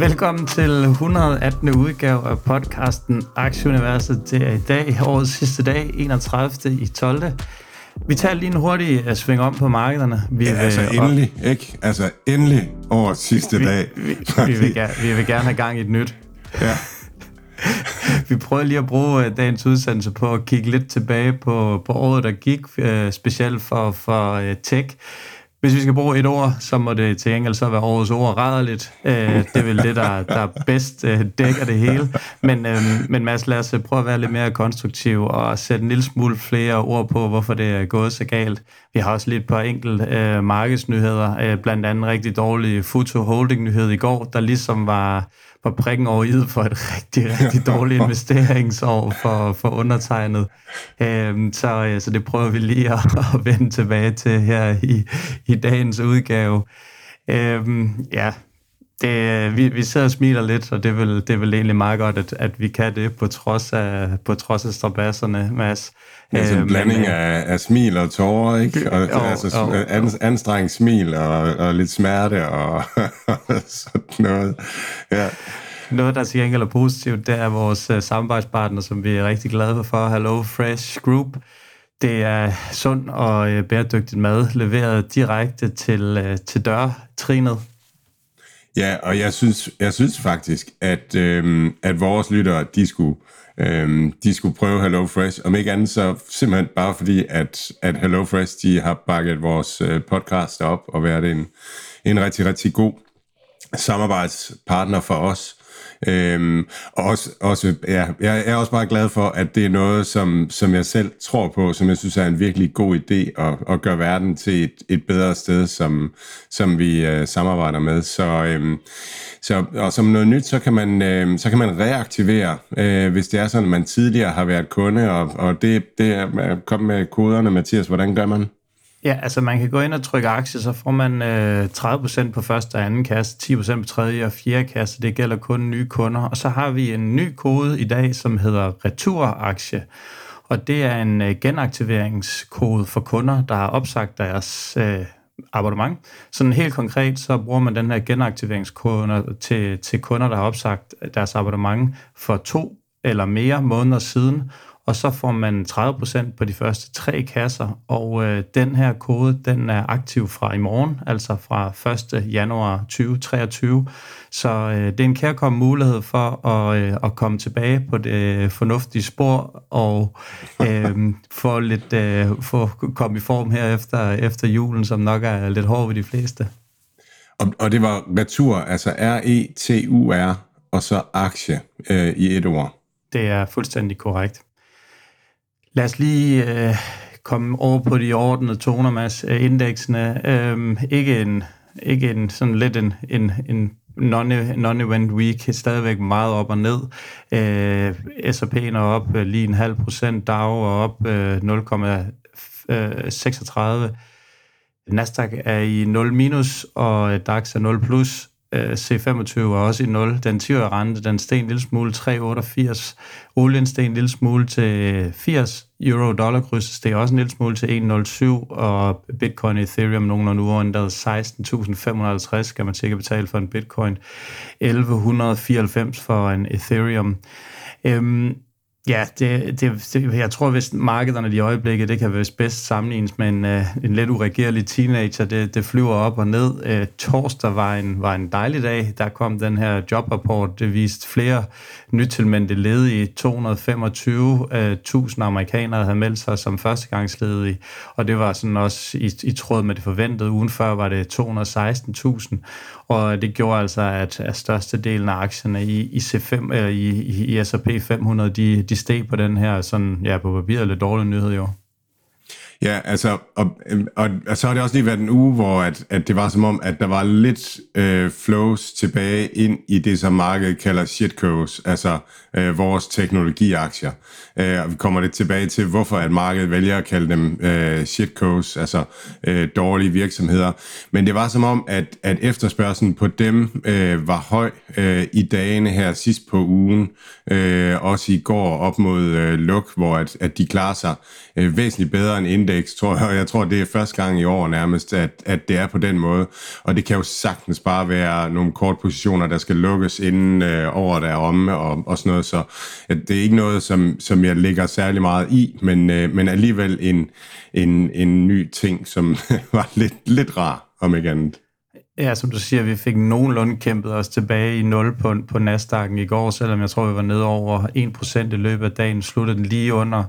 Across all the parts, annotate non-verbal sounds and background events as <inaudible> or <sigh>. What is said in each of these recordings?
Velkommen til 118. udgave af podcasten Aktieuniverset. Det er i dag, årets sidste dag, 31. i 12. Vi tager lige en hurtig uh, sving om på markederne. Vi Ja, altså vil, endelig, ikke? Altså endelig over sidste vi, dag. Vi, vi, vil, gerne, vi vil gerne have gang i et nyt. Ja. <laughs> Vi prøver lige at bruge uh, dagens udsendelse på at kigge lidt tilbage på, på året, der gik, uh, specielt for, for tech. Hvis vi skal bruge et ord, så må det til gengæld så være årets ord rædderligt. Uh, øh, det er vel det, der, der bedst øh, dækker det hele. Men, øh, men Mads, lad os prøve at være lidt mere konstruktiv og sætte en lille smule flere ord på, hvorfor det er gået så galt. Vi har også lidt på enkelt uh, markedsnyheder, uh, blandt andet rigtig dårlig Futo Holding-nyhed i går, der ligesom var var prikken over i for et rigtig, rigtig <laughs> dårligt investeringsår for, for undertegnet. Øhm, så, øh, så det prøver vi lige at, <laughs> at vende tilbage til her i, i dagens udgave. Øhm, ja, det, vi, vi sidder og smiler lidt, og det er vel, det er vel egentlig meget godt, at, at vi kan det på trods af, på trods af strabasserne, Mads. Det er sådan en Øhm, blanding men, øh, af, af smil og tårer, ikke? Og, Jo, altså jo, jo. an, anstrengt smil og, og lidt smerte og <laughs> sådan noget. Ja. Noget, der til gengæld er positivt, det er vores samarbejdspartner, som vi er rigtig glade for, Hello Fresh Group. Det er sund og bæredygtigt mad, leveret direkte til, til dørtrinet. Ja, og jeg synes, jeg synes faktisk, at, øhm, at vores lyttere, de skulle, øhm, de skulle prøve Hello Fresh. Om ikke andet, så simpelthen bare fordi, at, at Hello Fresh, de har bakket vores øh, podcast op og været en, en rigtig, rigtig god samarbejdspartner for os. Øhm, og også, også, ja, jeg er også bare glad for, at det er noget, som, som jeg selv tror på, som jeg synes er en virkelig god idé at, at gøre verden til et, et bedre sted, som, som vi øh, samarbejder med. Så, øhm, så, og som noget nyt, så kan man, øh, så kan man reaktivere, øh, hvis det er sådan, at man tidligere har været kunde, og, og det, det er øh, kom med koderne, Mathias, hvordan gør man? Ja, altså man kan gå ind og trykke aktier, så får man øh, 30% på første og anden kasse, 10% på tredje og fjerde kasse. Det gælder kun nye kunder. Og så har vi en ny kode i dag, som hedder returaktie. Og det er en øh, genaktiveringskode for kunder, der har opsagt deres øh, abonnement. Sådan helt konkret, så bruger man den her genaktiveringskode til, til kunder, der har opsagt deres abonnement for to eller mere måneder siden, og så får man 30% på de første tre kasser, og øh, den her kode, den er aktiv fra i morgen, altså fra 1. januar 2023. Så øh, det er en kærkommen mulighed for at, øh, at komme tilbage på det fornuftige spor og <laughs> øh, få lidt øh, få komme i form her efter, efter julen, som nok er lidt hård ved de fleste. Og, og det var retur, altså R-E-T-U-R, og så aktie øh, i et ord. Det er fuldstændig korrekt. Lad os lige øh, komme over på de ordnede toner, Mads. Øh, indeksene, øh, ikke en, ikke en sådan lidt en, en, en non- non-event week, stadigvæk meget op og ned. Øh, S&P'en er op øh, lige en halv procent, DAO er op øh, 0,36. Øh, Nasdaq er i 0 minus, og øh, DAX er 0 plus. Øh, C25 er også i 0. Den 10 rente, den steg en lille smule 3,88. Olien steg en lille smule til 80. Euro dollar krydset steg også en lille smule til 1,07. Og Bitcoin og Ethereum nogenlunde uændret 16.550 kan man sikkert betale for en Bitcoin. 1194 for en Ethereum. Øhm, Ja, det, det, det, jeg tror, hvis markederne i øjeblikket, det kan vist bedst sammenlignes med en, uh, en lidt uregerlig teenager. Det, det flyver op og ned. Uh, torsdag var en, var en dejlig dag. Der kom den her jobrapport. Det viste flere nytilmeldte ledige. 225.000 øh, amerikanere havde meldt sig som førstegangsledige. Og det var sådan også i, i tråd med det forventede. Ugen før var det 216.000. Og det gjorde altså, at, at størstedelen af aktierne i, i, C5, eller i, i, i S&P 500, de, de steg på den her, sådan, ja, på papiret lidt dårlig nyhed jo. Ja, altså, og, øhm, og, og så har det også lige været en uge, hvor at, at det var som om, at der var lidt øh, flows tilbage ind i det, som markedet kalder shitcoats, altså øh, vores teknologiaktier. Øh, og vi kommer lidt tilbage til, hvorfor at markedet vælger at kalde dem øh, shitcoats, altså øh, dårlige virksomheder. Men det var som om, at, at efterspørgselen på dem øh, var høj øh, i dagene her sidst på ugen, øh, også i går op mod øh, luk, hvor at, at de klarer sig øh, væsentligt bedre end indeks, tror jeg. Og jeg tror, det er første gang i år nærmest, at, at det er på den måde. Og det kan jo sagtens bare være nogle kort positioner, der skal lukkes inden øh, året er omme og, og sådan noget. Så at det er ikke noget, som, som jeg lægger særlig meget i, men, øh, men alligevel en, en, en ny ting, som <laughs> var lidt, lidt rar, om ikke andet. Ja, som du siger, vi fik nogenlunde kæmpet os tilbage i 0 på, på Nasdaq'en i går, selvom jeg tror, vi var nede over 1% i løbet af dagen. Sluttede den lige under,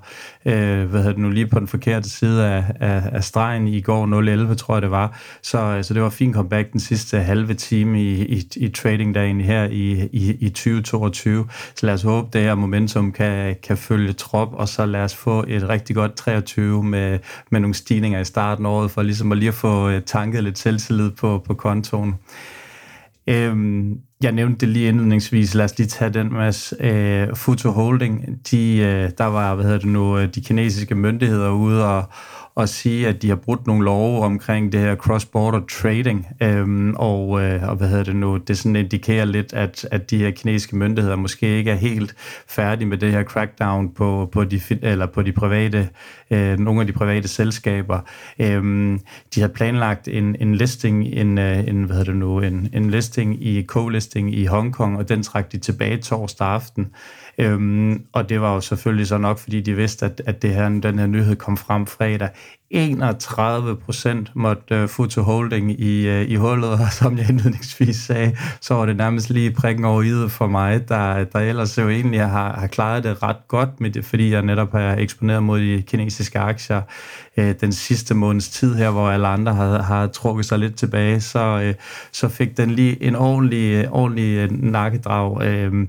øh, hvad hedder det nu, lige på den forkerte side af, af, af stregen i går 0.11, tror jeg det var. Så, øh, så det var fint comeback den sidste halve time i, i, i tradingdagen her i, i, i 2022. Så lad os håbe, det her momentum kan, kan følge trop, og så lad os få et rigtig godt 23 med, med nogle stigninger i starten af året, for ligesom at lige få øh, tanket lidt selvtillid på, på kontoen. Øhm, jeg nævnte det lige indledningsvis. Lad os lige tage den, Mads. Øh, Futo Holding, de, øh, der var, hvad hedder det nu, øh, de kinesiske myndigheder ude og, og sige, at de har brudt nogle love omkring det her cross-border trading, øhm, og, øh, og hvad hedder det nu, det sådan indikerer lidt, at, at de her kinesiske myndigheder måske ikke er helt færdige med det her crackdown på, på, de, eller på de private, øh, nogle af de private selskaber. Øhm, de har planlagt en, en listing, en, øh, en, hvad hedder det nu, en, en listing i co-listing i Hongkong, og den trak de tilbage torsdag aften. Øhm, og det var jo selvfølgelig så nok, fordi de vidste, at, at det her, den her nyhed kom frem fredag. 31 procent måtte øh, uh, Futo Holding i, uh, i hullet, og som jeg indledningsvis sagde, så var det nærmest lige prikken over i for mig, der, der ellers jo egentlig har, har klaret det ret godt, med det, fordi jeg netop har eksponeret mod de kinesiske aktier uh, den sidste måneds tid her, hvor alle andre har, har trukket sig lidt tilbage, så, uh, så fik den lige en ordentlig, ordentlig nakkedrag. Uh,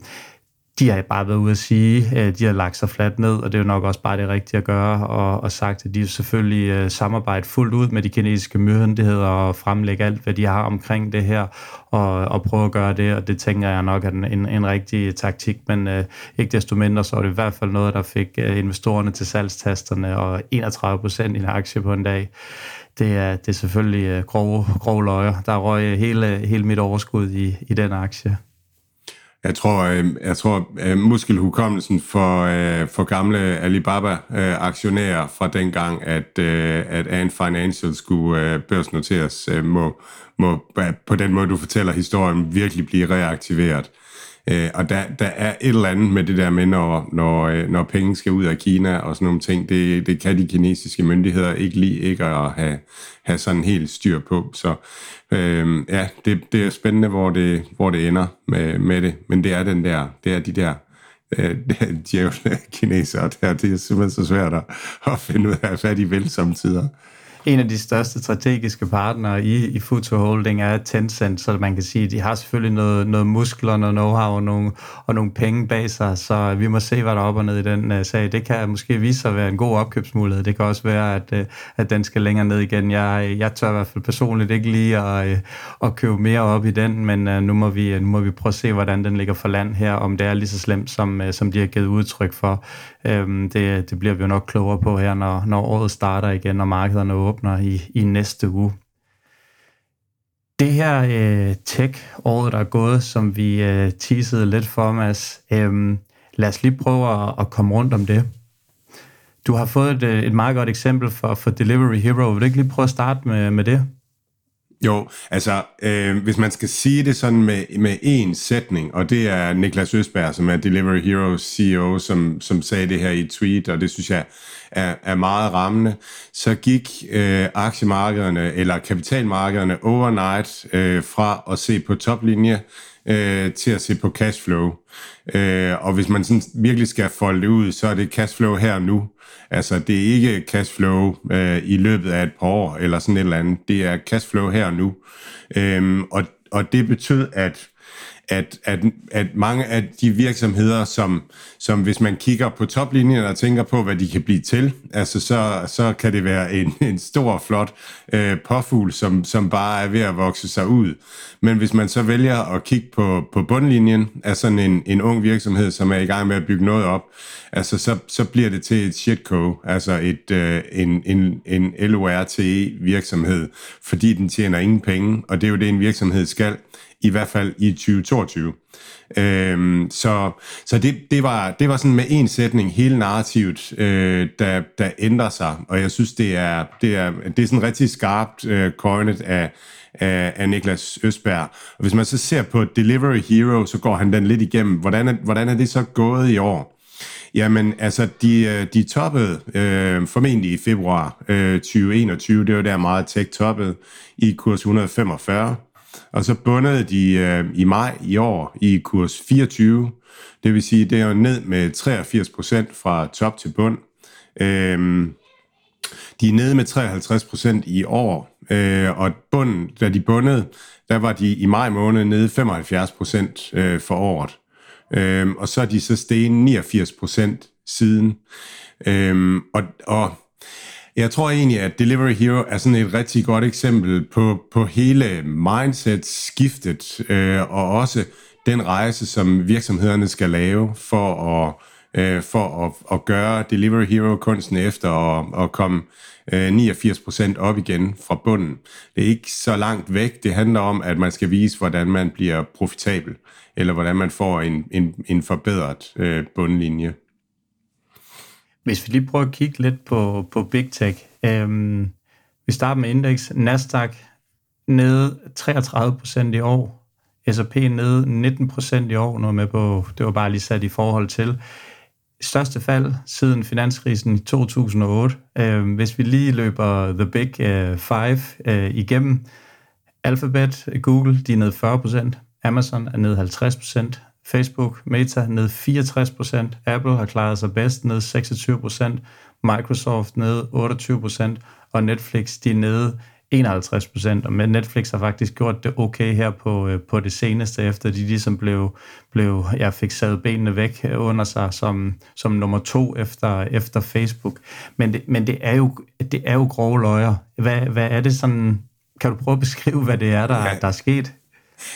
de har bare været ude at sige, øh, de har lagt sig fladt ned, og det er jo nok også bare det rigtige at gøre, og, og sagt, at de selvfølgelig øh, samarbejder fuldt ud med de kinesiske myndigheder og fremlægge alt, hvad de har omkring det her, og, og prøve at gøre det, og det tænker jeg nok er en, en, en rigtig taktik, men øh, ikke desto mindre, så er det i hvert fald noget, der fik uh, investorerne til salgstasterne, og 31 procent i en aktie på en dag det er, det er selvfølgelig grove, grove løjer. Der røg hele, hele mit overskud i, i den aktie. Jeg tror, øh, jeg tror øh, muskelhukommelsen for, øh, for gamle Alibaba-aktionærer fra dengang, at, øh, at Ant Financial skulle øh, børsnoteres, øh, må, må på den måde, du fortæller historien, virkelig blive reaktiveret. Øh, og der, der er et eller andet med det der med, når, når, øh, når penge skal ud af Kina og sådan nogle ting, det, det kan de kinesiske myndigheder ikke lide ikke at have, have sådan helt styr på. Så øh, ja, det, det er spændende, hvor det, hvor det ender med, med det. Men det er den der, det er de der øh, <laughs> djævle kinesere der. Det er simpelthen så svært at, at finde ud af, hvad de vil samtidig en af de største strategiske partnere i, i Futo Holding er Tencent, så man kan sige, at de har selvfølgelig noget, noget muskler, noget know-how og nogle, og nogle penge bag sig, så vi må se, hvad der er op og ned i den uh, sag. Det kan måske vise sig at være en god opkøbsmulighed. Det kan også være, at, uh, at den skal længere ned igen. Jeg, jeg tør i hvert fald personligt ikke lige at, uh, at købe mere op i den, men uh, nu, må vi, nu må vi prøve at se, hvordan den ligger for land her, om det er lige så slemt, som, uh, som de har givet udtryk for. Øhm, det, det bliver vi jo nok klogere på her, når, når året starter igen, og markederne åbner i, i næste uge. Det her øh, tech-året, der er gået, som vi øh, teasede lidt for, Mads, øh, lad os lige prøve at, at komme rundt om det. Du har fået et, øh, et meget godt eksempel for, for Delivery Hero. Vil du ikke lige prøve at starte med, med det? Jo, altså øh, hvis man skal sige det sådan med, med én sætning, og det er Niklas Østberg, som er Delivery Hero CEO, som, som sagde det her i et tweet, og det synes jeg er, er meget rammende, så gik øh, aktiemarkederne eller kapitalmarkederne overnight øh, fra at se på toplinje øh, til at se på cashflow. Øh, og hvis man sådan virkelig skal folde det ud, så er det cashflow her og nu. Altså, det er ikke cashflow øh, i løbet af et par år, eller sådan et eller andet. Det er cashflow her og nu. Øh, og, og det betød, at at, at, at mange af de virksomheder, som, som hvis man kigger på toplinjen og tænker på, hvad de kan blive til, altså så, så kan det være en, en stor, flot øh, påfugl, som, som bare er ved at vokse sig ud. Men hvis man så vælger at kigge på, på bundlinjen af sådan en, en ung virksomhed, som er i gang med at bygge noget op, altså så, så bliver det til et shitco, altså et, øh, en, en, en LORTE virksomhed, fordi den tjener ingen penge, og det er jo det, en virksomhed skal i hvert fald i 2022. Øhm, så så det, det, var, det var sådan med en sætning hele narrativet, øh, der, der ændrer sig, og jeg synes, det er, det er, det er sådan rigtig skarpt øh, coined af, af, af Niklas Østberg. Og hvis man så ser på Delivery Hero, så går han den lidt igennem. Hvordan er, hvordan er det så gået i år? Jamen, altså, de, øh, de toppede øh, formentlig i februar øh, 2021. Det var der meget tech toppede i kurs 145. Og så bundede de øh, i maj i år i kurs 24. Det vil sige, det er jo ned med 83 procent fra top til bund. Øh, de er nede med 53 procent i år, øh, og bunden, da de bundede, der var de i maj måned nede 75 procent øh, for året. Øh, og så er de så steget 89 procent siden. Øh, og, og jeg tror egentlig, at Delivery Hero er sådan et rigtig godt eksempel på, på hele mindset-skiftet, øh, og også den rejse, som virksomhederne skal lave for at, øh, for at, at gøre Delivery Hero-kunsten efter at, at komme øh, 89% op igen fra bunden. Det er ikke så langt væk. Det handler om, at man skal vise, hvordan man bliver profitabel, eller hvordan man får en, en, en forbedret øh, bundlinje. Hvis vi lige prøver at kigge lidt på, på Big Tech. Øhm, vi starter med indeks. Nasdaq nede 33 procent i år. S&P nede 19 procent i år. når med på, det var bare lige sat i forhold til. Største fald siden finanskrisen i 2008. Øhm, hvis vi lige løber The Big øh, Five øh, igennem. Alphabet, Google, de er nede 40 procent. Amazon er nede 50 procent. Facebook, Meta ned 64%, Apple har klaret sig bedst ned 26%, Microsoft ned 28%, og Netflix de er nede 51%, og Netflix har faktisk gjort det okay her på, øh, på det seneste, efter de ligesom blev, blev ja, fik sat benene væk under sig som, som nummer to efter, efter Facebook. Men, det, men det, er jo, det er jo grove løjer. Hvad, hvad er det sådan, kan du prøve at beskrive, hvad det er, der, ja. der er sket?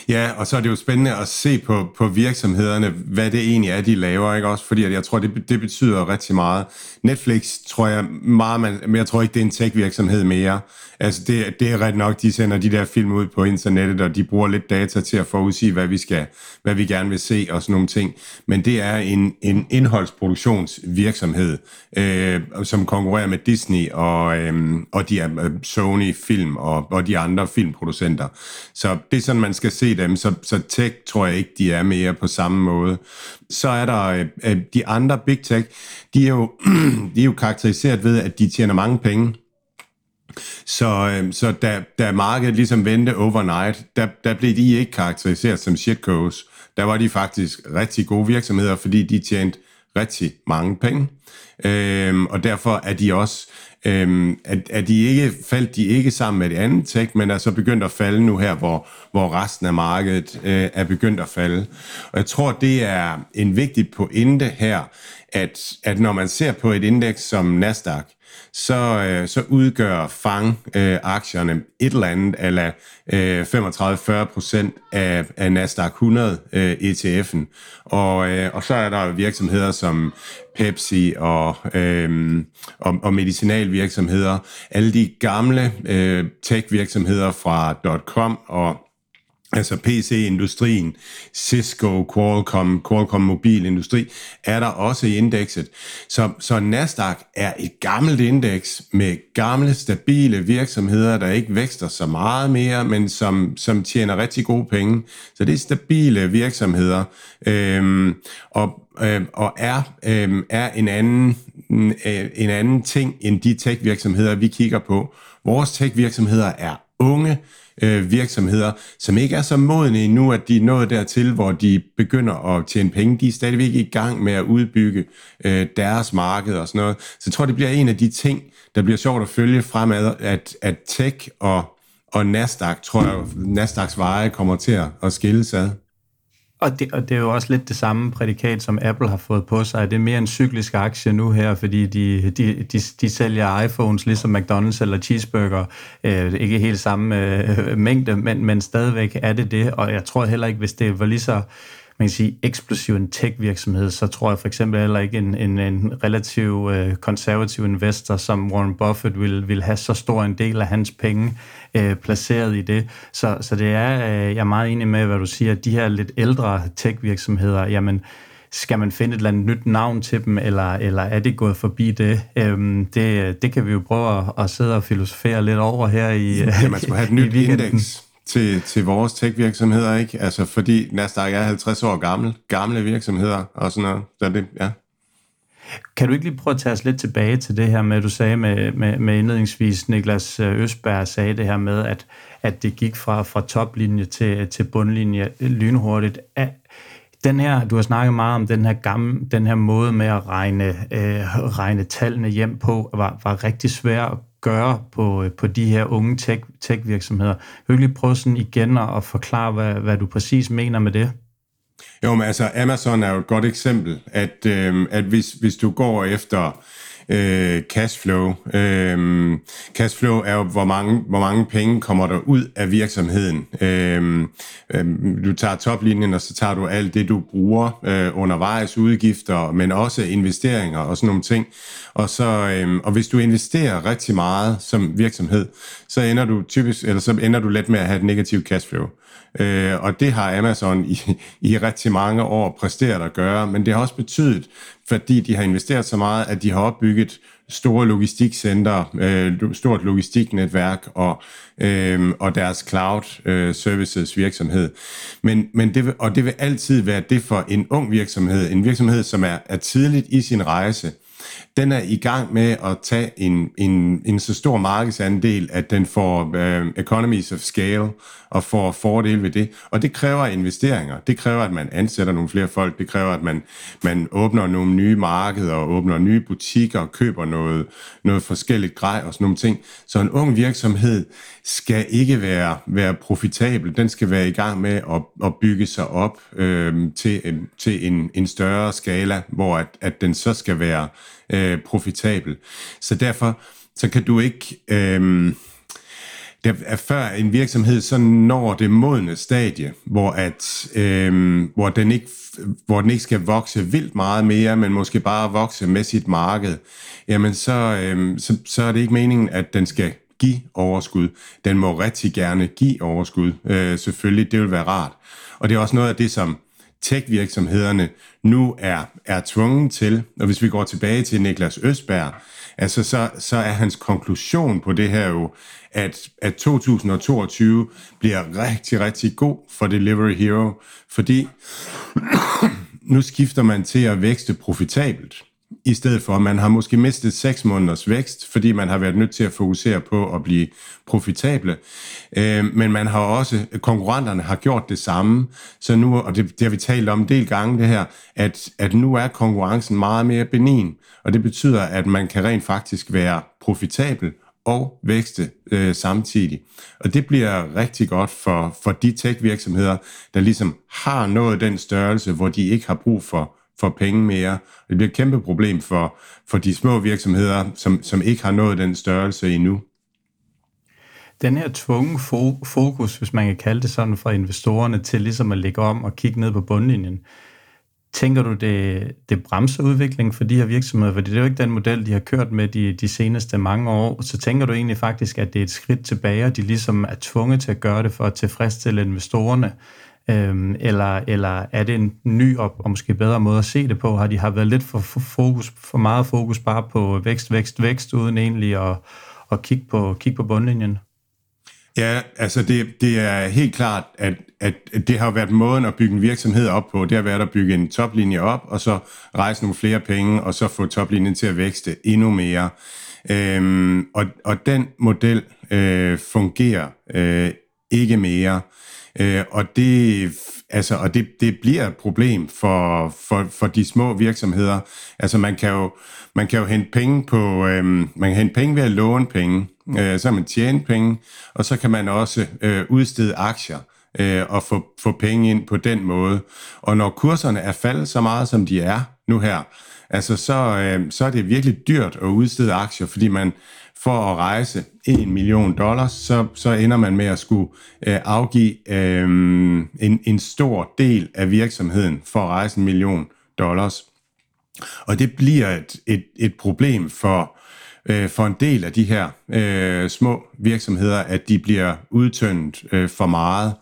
Ja, og så er det jo spændende at se på, på virksomhederne, hvad det egentlig er, de laver, ikke også? Fordi jeg tror, det, det betyder rigtig meget. Netflix tror jeg meget, man, men jeg tror ikke, det er en tech-virksomhed mere. Altså, det, det er ret nok, de sender de der film ud på internettet, og de bruger lidt data til at forudsige, hvad vi, skal, hvad vi gerne vil se og sådan nogle ting. Men det er en, en indholdsproduktionsvirksomhed, øh, som konkurrerer med Disney og, øh, og de er øh, Sony Film og, og de andre filmproducenter. Så det er sådan, man skal se dem. Så, så tech tror jeg ikke, de er mere på samme måde. Så er der øh, øh de andre big tech, de er, jo, <clears throat> de er jo karakteriseret ved, at de tjener mange penge så, øh, så da, da markedet ligesom vendte overnight, der, der blev de ikke karakteriseret som shitcodes. Der var de faktisk rigtig gode virksomheder, fordi de tjente rigtig mange penge. Øh, og derfor er de også, øhm, at, at de ikke, faldt de ikke sammen med det andet tech, men er så begyndt at falde nu her, hvor, hvor resten af markedet øh, er begyndt at falde. Og jeg tror, det er en vigtig pointe her, at, at når man ser på et indeks som Nasdaq, så, øh, så udgør FANG-aktierne øh, et eller andet, eller øh, 35-40 procent af, af Nasdaq 100 øh, ETF'en. Og, øh, og så er der virksomheder som Pepsi og, øh, og, og medicinalvirksomheder. Alle de gamle øh, tech-virksomheder fra .com og altså PC-industrien, Cisco, Qualcomm, Qualcomm mobilindustri, er der også i indekset. Så, så Nasdaq er et gammelt indeks med gamle, stabile virksomheder, der ikke vækster så meget mere, men som, som tjener rigtig gode penge. Så det er stabile virksomheder, øhm, og, øhm, og er, øhm, er en, anden, øh, en anden ting end de tech-virksomheder, vi kigger på. Vores tech-virksomheder er unge, øh, virksomheder, som ikke er så modne endnu, at de er nået dertil, hvor de begynder at tjene penge. De er stadigvæk i gang med at udbygge øh, deres marked og sådan noget. Så jeg tror, det bliver en af de ting, der bliver sjovt at følge fremad, at, at tech og, og Nasdaq, tror jeg, Nasdaqs veje kommer til at, at skille sig. Og det, og det er jo også lidt det samme prædikat, som Apple har fået på sig. Det er mere en cyklisk aktie nu her, fordi de, de, de, de sælger iPhones ligesom McDonald's eller cheeseburger. Øh, ikke helt samme øh, mængde, men, men stadigvæk er det det. Og jeg tror heller ikke, hvis det var lige så man kan sige, eksplosiv en tech-virksomhed, så tror jeg for eksempel heller ikke en, en, en relativ øh, konservativ investor som Warren Buffett vil, vil have så stor en del af hans penge øh, placeret i det. Så, så det er, øh, jeg er meget enig med, hvad du siger, de her lidt ældre tech-virksomheder, jamen, skal man finde et eller andet nyt navn til dem, eller, eller er det gået forbi det? Øhm, det? Det kan vi jo prøve at, at sidde og filosofere lidt over her i Ja, man skal have et <laughs> nyt indeks til, til vores tech-virksomheder, ikke? Altså, fordi Nasdaq er 50 år gammel, gamle virksomheder og sådan noget. Så det, ja. Kan du ikke lige prøve at tage os lidt tilbage til det her med, du sagde med, med, med indledningsvis, Niklas Østberg sagde det her med, at, at det gik fra, fra toplinje til, til bundlinje lynhurtigt. Den her, du har snakket meget om den her, gamle, den her måde med at regne, øh, regne tallene hjem på, var, var rigtig svær at gøre på, øh, på de her unge tech, tech-virksomheder. Kan du lige prøve sådan igen at forklare, hvad, hvad du præcis mener med det? Jo, men altså Amazon er jo et godt eksempel, at, øh, at hvis, hvis du går efter øh, cashflow. Øh, cashflow er jo, hvor mange, hvor mange penge kommer der ud af virksomheden. Øh, øh, du tager toplinjen, og så tager du alt det, du bruger øh, undervejs udgifter, men også investeringer og sådan nogle ting. Og, så, øh, og hvis du investerer rigtig meget som virksomhed, så ender du typisk, eller så ender du let med at have et negativt cashflow. Øh, Øh, og det har Amazon i, i rigtig mange år præsteret at gøre, men det har også betydet, fordi de har investeret så meget, at de har opbygget store logistikcenter, øh, stort logistiknetværk og, øh, og deres cloud øh, services virksomhed. Men, men det vil, og det vil altid være det for en ung virksomhed, en virksomhed, som er, er tidligt i sin rejse, den er i gang med at tage en, en, en så stor markedsandel, at den får øh, economies of scale og får fordel ved det. Og det kræver investeringer. Det kræver, at man ansætter nogle flere folk. Det kræver, at man, man åbner nogle nye markeder og åbner nye butikker og køber noget, noget forskelligt grej og sådan nogle ting. Så en ung virksomhed skal ikke være, være profitabel. Den skal være i gang med at, at bygge sig op øh, til, øh, til en, en større skala, hvor at, at den så skal være øh, profitabel. Så derfor så kan du ikke... Øh, der er før en virksomhed så når det modne stadie, hvor, at, øh, hvor, den ikke, hvor den ikke skal vokse vildt meget mere, men måske bare vokse med sit marked, jamen så, øh, så, så er det ikke meningen, at den skal give overskud. Den må rigtig gerne give overskud, øh, selvfølgelig, det vil være rart. Og det er også noget af det, som tech-virksomhederne nu er, er tvunget til, og hvis vi går tilbage til Niklas Østberg, altså så, så er hans konklusion på det her jo, at, at 2022 bliver rigtig, rigtig god for Delivery Hero, fordi nu skifter man til at vækste profitabelt i stedet for, at man har måske mistet 6 måneders vækst, fordi man har været nødt til at fokusere på at blive profitable. Øh, men man har også, konkurrenterne har gjort det samme, så nu, og det, det har vi talt om en del gange det her, at, at nu er konkurrencen meget mere benin, og det betyder, at man kan rent faktisk være profitabel og vækste øh, samtidig. Og det bliver rigtig godt for, for de tech-virksomheder, der ligesom har nået den størrelse, hvor de ikke har brug for for penge mere. Det bliver et kæmpe problem for, for de små virksomheder, som, som ikke har nået den størrelse endnu. Den her tvungne fokus, hvis man kan kalde det sådan, fra investorerne til ligesom at lægge om og kigge ned på bundlinjen, tænker du, det, det bremser udviklingen for de her virksomheder? Fordi det er jo ikke den model, de har kørt med de, de seneste mange år. Så tænker du egentlig faktisk, at det er et skridt tilbage, og de ligesom er tvunget til at gøre det for at tilfredsstille investorerne? Øhm, eller, eller er det en ny og, og måske bedre måde at se det på? Har de har været lidt for, for, fokus, for meget fokus bare på vækst, vækst, vækst, uden egentlig at, at kigge, på, kigge på bundlinjen? Ja, altså det, det er helt klart, at, at det har været måden at bygge en virksomhed op på. Det har været at bygge en toplinje op, og så rejse nogle flere penge, og så få toplinjen til at vækste endnu mere. Øhm, og, og den model øh, fungerer øh, ikke mere. Øh, og det, altså, og det, det bliver et problem for, for, for de små virksomheder. Altså man kan jo, man kan jo hente penge på, øh, man kan hente penge ved at låne penge, øh, så kan man tjene penge, og så kan man også øh, udstede aktier øh, og få, få penge ind på den måde. Og når kurserne er faldet så meget, som de er nu her, altså så, øh, så er det virkelig dyrt at udstede aktier, fordi man for at rejse 1 million dollars, så, så ender man med at skulle øh, afgive øh, en, en stor del af virksomheden for at rejse en million dollars. Og det bliver et, et, et problem for, øh, for en del af de her øh, små virksomheder, at de bliver udtømt øh, for meget.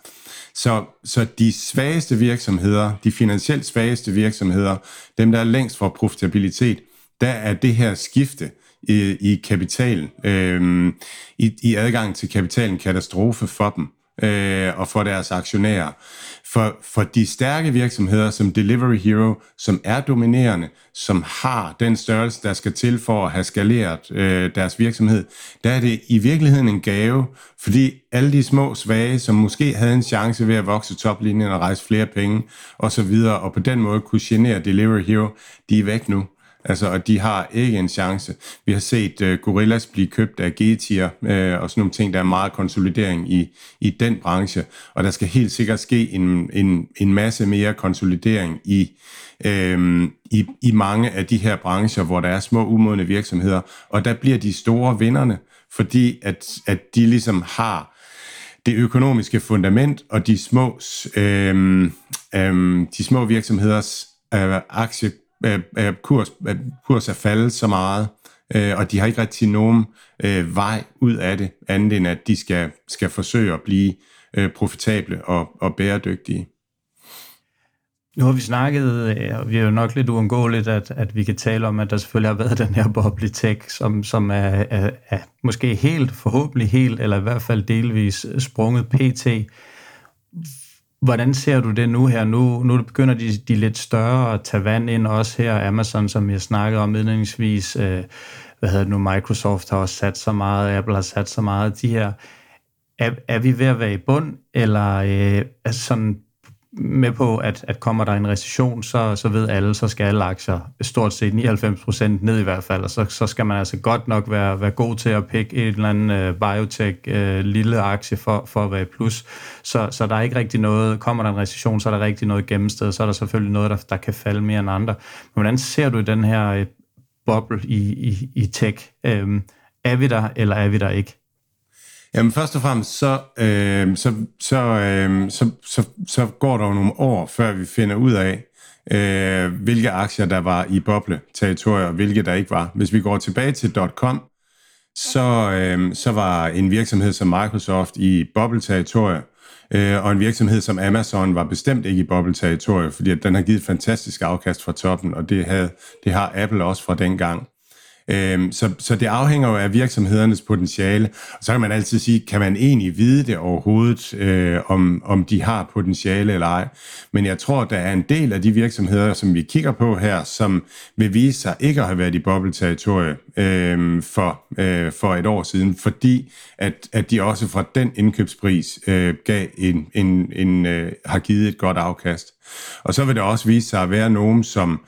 Så, så de svageste virksomheder, de finansielt svageste virksomheder, dem der er længst fra profitabilitet, der er det her skifte i, i kapitalen, øh, i, i adgang til kapitalen katastrofe for dem øh, og for deres aktionærer. For, for de stærke virksomheder som Delivery Hero, som er dominerende, som har den størrelse, der skal til for at have skaleret øh, deres virksomhed, der er det i virkeligheden en gave, fordi alle de små svage, som måske havde en chance ved at vokse toplinjen og rejse flere penge osv., og på den måde kunne genere Delivery Hero, de er væk nu. Altså, og de har ikke en chance. Vi har set uh, Gorillas blive købt af Getir uh, øh, og sådan nogle ting, der er meget konsolidering i, i den branche. Og der skal helt sikkert ske en, en, en masse mere konsolidering i, uh, i, i mange af de her brancher, hvor der er små umodne virksomheder. Og der bliver de store vinderne, fordi at, at de ligesom har det økonomiske fundament, og de små, øh, øh, de små virksomheders øh, aktie Øh, øh, kurs, øh, kurs er faldet så meget, øh, og de har ikke rigtig nogen øh, vej ud af det, andet end at de skal, skal forsøge at blive øh, profitable og, og bæredygtige. Nu har vi snakket, øh, og vi er jo nok lidt uundgåeligt, at, at vi kan tale om, at der selvfølgelig har været <laughs> den her boble tech, som, som er, er, er måske helt, forhåbentlig helt, eller i hvert fald delvis øh, sprunget pt. Hvordan ser du det nu her? Nu, nu begynder de, de lidt større at tage vand ind, også her Amazon, som jeg snakkede om indledningsvis. Øh, hvad hedder det nu? Microsoft har også sat så meget, Apple har sat så meget. De her, er, er vi ved at være i bund, eller øh, altså sådan med på, at, at kommer der en recession, så, så ved alle, så skal alle aktier stort set 99% ned i hvert fald, og så, så skal man altså godt nok være, være god til at pikke et eller andet øh, biotech øh, lille aktie for, for at være i plus. Så, så der er ikke rigtig noget, kommer der en recession, så er der rigtig noget gennemsted, så er der selvfølgelig noget, der, der kan falde mere end andre. Men hvordan ser du den her øh, boble i, i, i tech? Øh, er vi der, eller er vi der ikke? Jamen først og fremmest, så, øh, så, så, øh, så, så, så går der jo nogle år, før vi finder ud af, øh, hvilke aktier der var i boble-territorier, og hvilke der ikke var. Hvis vi går tilbage til .com, så, øh, så var en virksomhed som Microsoft i boble-territorier, øh, og en virksomhed som Amazon var bestemt ikke i boble-territorier, fordi at den har givet fantastisk afkast fra toppen, og det, havde, det har Apple også fra dengang. Øhm, så, så det afhænger jo af virksomhedernes potentiale. Og så kan man altid sige, kan man egentlig vide det overhovedet, øh, om, om de har potentiale eller ej. Men jeg tror, der er en del af de virksomheder, som vi kigger på her, som vil vise sig ikke at have været i bobbelterritorie øh, for, øh, for et år siden, fordi at, at de også fra den indkøbspris øh, gav en, en, en, øh, har givet et godt afkast. Og så vil der også vise sig at være nogen, som,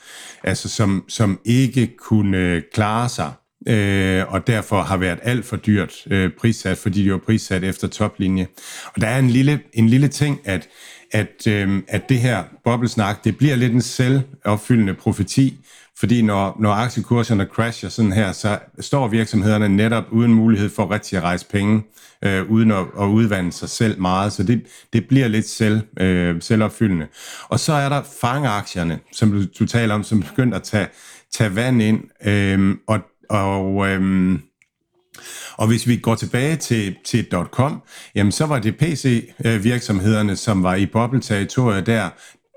altså som, som ikke kunne klare sig, øh, og derfor har været alt for dyrt øh, prissat, fordi de var prissat efter toplinje. Og der er en lille, en lille ting, at, at, øh, at det her boblesnak, det bliver lidt en selvopfyldende profeti, fordi når, når aktiekurserne crasher sådan her, så står virksomhederne netop uden mulighed for rigtig at rejse penge, øh, uden at, at udvande sig selv meget. Så det, det bliver lidt selv, øh, selvopfyldende. Og så er der fangeaktierne, som du, du taler om, som begynder at tage, tage vand ind. Øh, og og øh, og hvis vi går tilbage til, til .com, jamen så var det PC-virksomhederne, øh, som var i bobbelterritoriet der,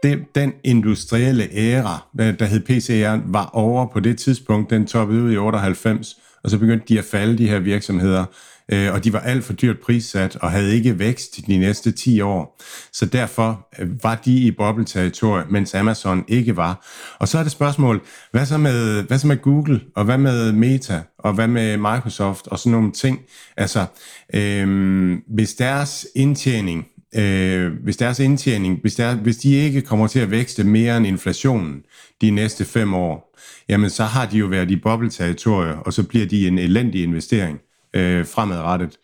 den, den industrielle æra, der hed PCR, var over på det tidspunkt. Den toppede ud i 98, og så begyndte de at falde, de her virksomheder. Øh, og de var alt for dyrt prissat og havde ikke vækst de næste 10 år. Så derfor øh, var de i bobbelterritoriet, mens Amazon ikke var. Og så er det spørgsmål, hvad så med, hvad så med Google, og hvad med Meta, og hvad med Microsoft, og sådan nogle ting. Altså, øh, hvis deres indtjening øh, hvis deres indtjening, hvis, der, hvis de ikke kommer til at vækste mere end inflationen de næste fem år, jamen så har de jo været i bobbelterritorier, og så bliver de en elendig investering øh, fremadrettet.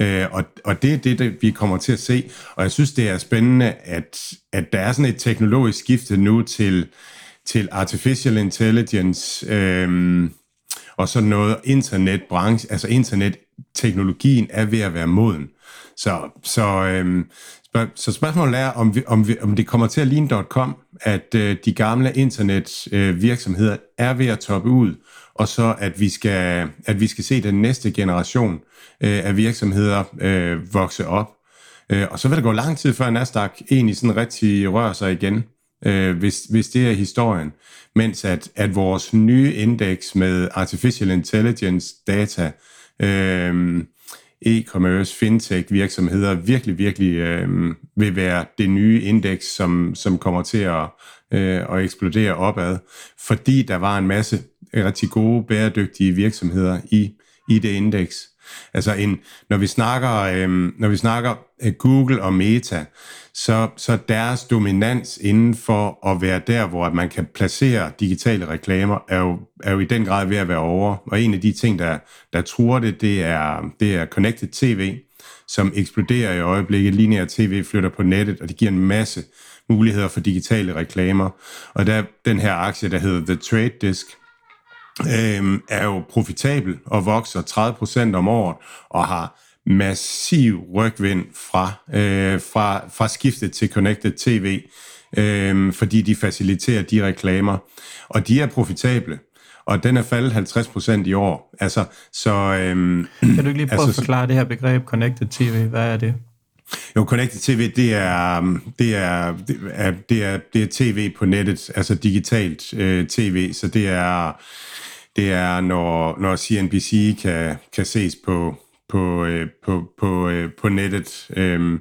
Øh, og, og det er det, det, vi kommer til at se. Og jeg synes, det er spændende, at, at der er sådan et teknologisk skifte nu til, til artificial intelligence øh, og så noget internetbranche, altså internetteknologien er ved at være moden. Så, så, øh, så spørgsmålet er, om, vi, om, vi, om det kommer til at ligne .com, at øh, de gamle internetvirksomheder øh, er ved at toppe ud, og så at vi skal, at vi skal se den næste generation øh, af virksomheder øh, vokse op. Øh, og så vil det gå lang tid før Nasdaq egentlig sådan rigtig rører sig igen, øh, hvis, hvis det er historien. Mens at, at vores nye indeks med artificial intelligence data, øh, e-commerce, fintech virksomheder virkelig, virkelig øh, vil være det nye indeks, som, som kommer til at, øh, at eksplodere opad, fordi der var en masse rigtig gode, bæredygtige virksomheder i, i det indeks. Altså en, når vi snakker, øh, når vi snakker øh, Google og Meta, så, så deres dominans inden for at være der, hvor man kan placere digitale reklamer, er jo, er jo i den grad ved at være over. Og en af de ting, der, der tror det, det er, det er Connected TV, som eksploderer i øjeblikket. Lineær TV flytter på nettet, og det giver en masse muligheder for digitale reklamer. Og der den her aktie, der hedder The Trade Desk, øh, er jo profitabel og vokser 30% om året og har massiv rygvind fra, øh, fra, fra skiftet til Connected TV, øh, fordi de faciliterer de reklamer. Og de er profitable og den er faldet 50% i år. Altså, så, øhm, kan du ikke lige prøve altså, at forklare det her begreb Connected TV? Hvad er det? Jo, Connected TV, det er, det er, det er, det er, det er tv på nettet, altså digitalt øh, tv, så det er, det er når, når CNBC kan, kan ses på, på, øh, på, på, øh, på nettet, øh,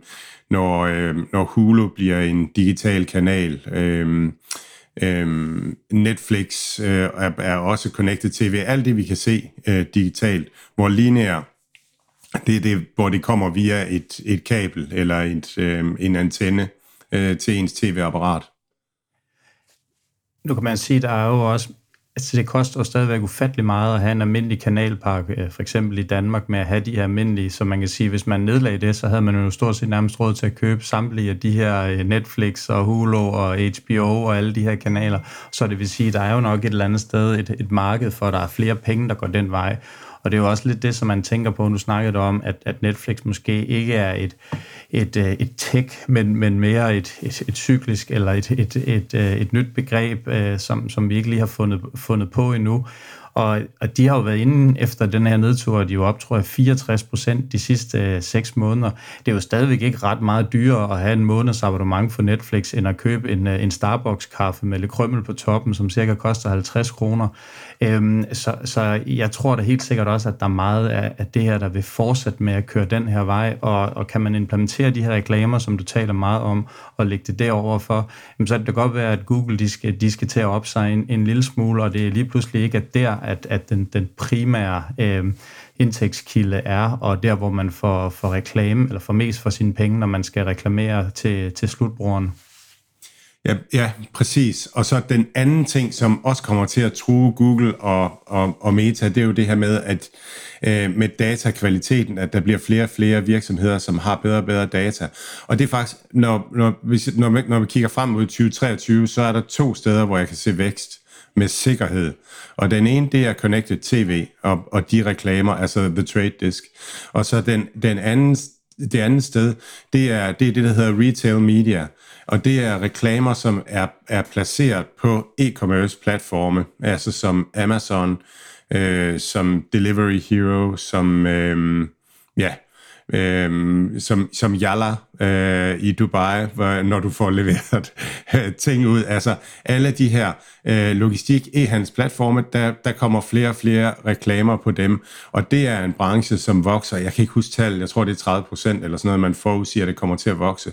når, øh, når Hulu bliver en digital kanal. Øh, øh, Netflix øh, er, er også connected TV. Alt det, vi kan se øh, digitalt, hvor lineær det er det, hvor det kommer via et, et kabel eller et, øh, en antenne øh, til ens tv-apparat. Nu kan man sige, der er jo også Altså, det koster jo stadigvæk ufattelig meget at have en almindelig kanalpakke, øh, for eksempel i Danmark, med at have de her almindelige, så man kan sige, hvis man nedlagde det, så havde man jo stort set nærmest råd til at købe samtlige af de her øh, Netflix og Hulu og HBO og alle de her kanaler. Så det vil sige, der er jo nok et eller andet sted et, et marked for, at der er flere penge, der går den vej. Og det er jo også lidt det, som man tænker på, nu snakkede om, at, at Netflix måske ikke er et, et, øh, et tech, men, men mere et, et, et cyklisk eller et, et, et, øh, et nyt begreb, øh, som, som vi ikke lige har fundet, fundet på endnu. Og, og de har jo været inde efter den her nedtur, de er jo op, tror jeg, 64 procent de sidste øh, måneder. Det er jo stadigvæk ikke ret meget dyrere at have en måneds abonnement for Netflix, end at købe en, en Starbucks-kaffe med lidt krømmel på toppen, som cirka koster 50 kroner. Øhm, så, så jeg tror da helt sikkert også, at der er meget af, af det her, der vil fortsætte med at køre den her vej, og, og kan man implementere de her reklamer, som du taler meget om, og lægge det derover for, jamen, så kan det godt være, at Google de skal, de skal til at op sig en, en lille smule, og det er lige pludselig ikke at der, at, at den, den primære øh, indtægtskilde er, og der, hvor man får, får reklame, eller får mest for sine penge, når man skal reklamere til, til slutbrugeren. Ja, ja, præcis. Og så den anden ting, som også kommer til at true Google og, og, og Meta, det er jo det her med, at øh, med datakvaliteten, at der bliver flere og flere virksomheder, som har bedre og bedre data. Og det er faktisk, når, når, hvis, når, vi, når vi kigger frem mod 2023, så er der to steder, hvor jeg kan se vækst med sikkerhed. Og den ene, det er Connected TV og, og de reklamer, altså The Trade Disk. Og så den, den anden, det andet sted, det er, det er det, der hedder Retail Media. Og det er reklamer, som er, er placeret på e-commerce platforme, altså som Amazon, øh, som Delivery Hero, som øh, ja, øh, som, som Yalla øh, i Dubai, hvor, når du får leveret øh, ting ud. Altså alle de her øh, logistik e-handelsplatforme, der, der kommer flere og flere reklamer på dem, og det er en branche, som vokser. Jeg kan ikke huske tallet, jeg tror det er 30 procent eller sådan noget, man forudsiger, at det kommer til at vokse.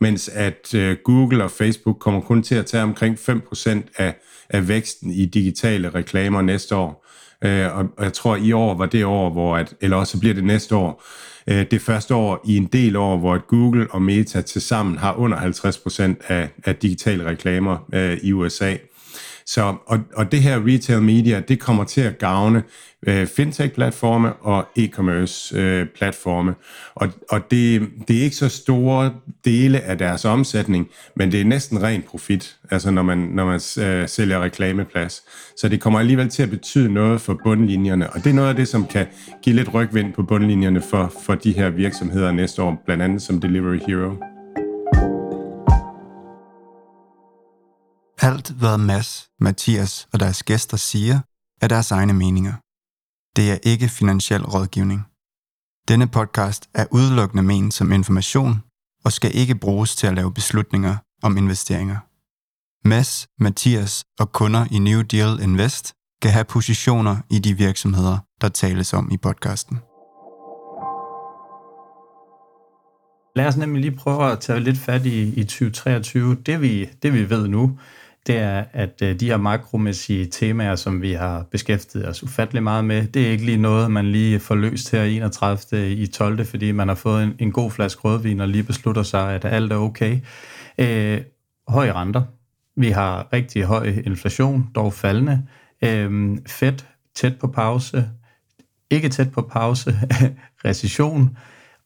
Mens at øh, Google og Facebook kommer kun til at tage omkring 5 procent af, af væksten i digitale reklamer næste år. Øh, og, og jeg tror, i år var det år, hvor at, eller også bliver det næste år, øh, det første år i en del år, hvor Google og Meta til sammen har under 50% af, af digitale reklamer øh, i USA. Så, og, og det her retail media, det kommer til at gavne øh, fintech-platforme og e-commerce-platforme. Øh, og og det, det er ikke så store dele af deres omsætning, men det er næsten ren profit, altså når man, når man øh, sælger reklameplads. Så det kommer alligevel til at betyde noget for bundlinjerne, og det er noget af det, som kan give lidt rygvind på bundlinjerne for, for de her virksomheder næste år, blandt andet som Delivery Hero. Alt, hvad Mads, Mathias og deres gæster siger, er deres egne meninger. Det er ikke finansiel rådgivning. Denne podcast er udelukkende ment som information og skal ikke bruges til at lave beslutninger om investeringer. Mads, Mathias og kunder i New Deal Invest kan have positioner i de virksomheder, der tales om i podcasten. Lad os nemlig lige prøve at tage lidt fat i, i 2023. Det vi, det vi ved nu, det er, at øh, de her makromæssige temaer, som vi har beskæftiget os ufattelig meget med, det er ikke lige noget, man lige får løst her 31. i 12., fordi man har fået en, en god flaske rødvin og lige beslutter sig, at alt er okay. Øh, høje renter. Vi har rigtig høj inflation, dog faldende. Øh, Fed tæt på pause. Ikke tæt på pause. <laughs> recession.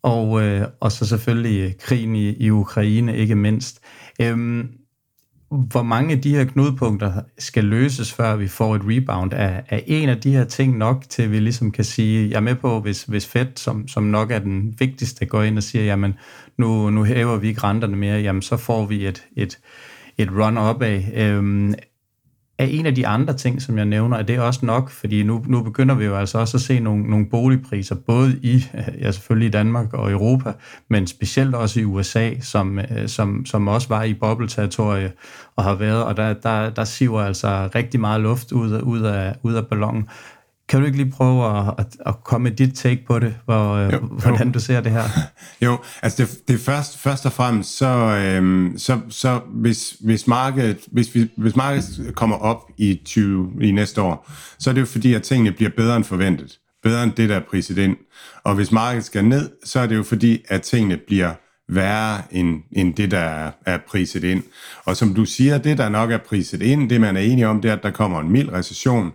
Og, øh, og så selvfølgelig krigen i, i Ukraine, ikke mindst. Øh, hvor mange af de her knudepunkter skal løses, før vi får et rebound, er, er en af de her ting nok til, at vi ligesom kan sige, jeg er med på, hvis, hvis Fed, som, som nok er den vigtigste, går ind og siger, jamen nu, nu hæver vi ikke renterne mere, jamen så får vi et, et, et run op af. Øhm, er en af de andre ting, som jeg nævner, er det også nok, fordi nu, nu begynder vi jo altså også at se nogle, nogle boligpriser, både i, ja selvfølgelig i Danmark og Europa, men specielt også i USA, som, øh, som, som også var i bobbelterritorie og har været, og der, der, der siver altså rigtig meget luft ud af, ud af, ud af ballonen. Kan du ikke lige prøve at, at, at komme med dit take på det, hvor, øh, jo, hvordan jo. du ser det her? <laughs> Jo, altså det, det først, først og fremmest, så, øhm, så, så hvis, hvis, markedet, hvis, vi, hvis markedet kommer op i, 20, i næste år, så er det jo fordi, at tingene bliver bedre end forventet. Bedre end det, der er priset ind. Og hvis markedet skal ned, så er det jo fordi, at tingene bliver værre end, end det, der er, er priset ind. Og som du siger, det, der nok er priset ind, det man er enige om, det er, at der kommer en mild recession.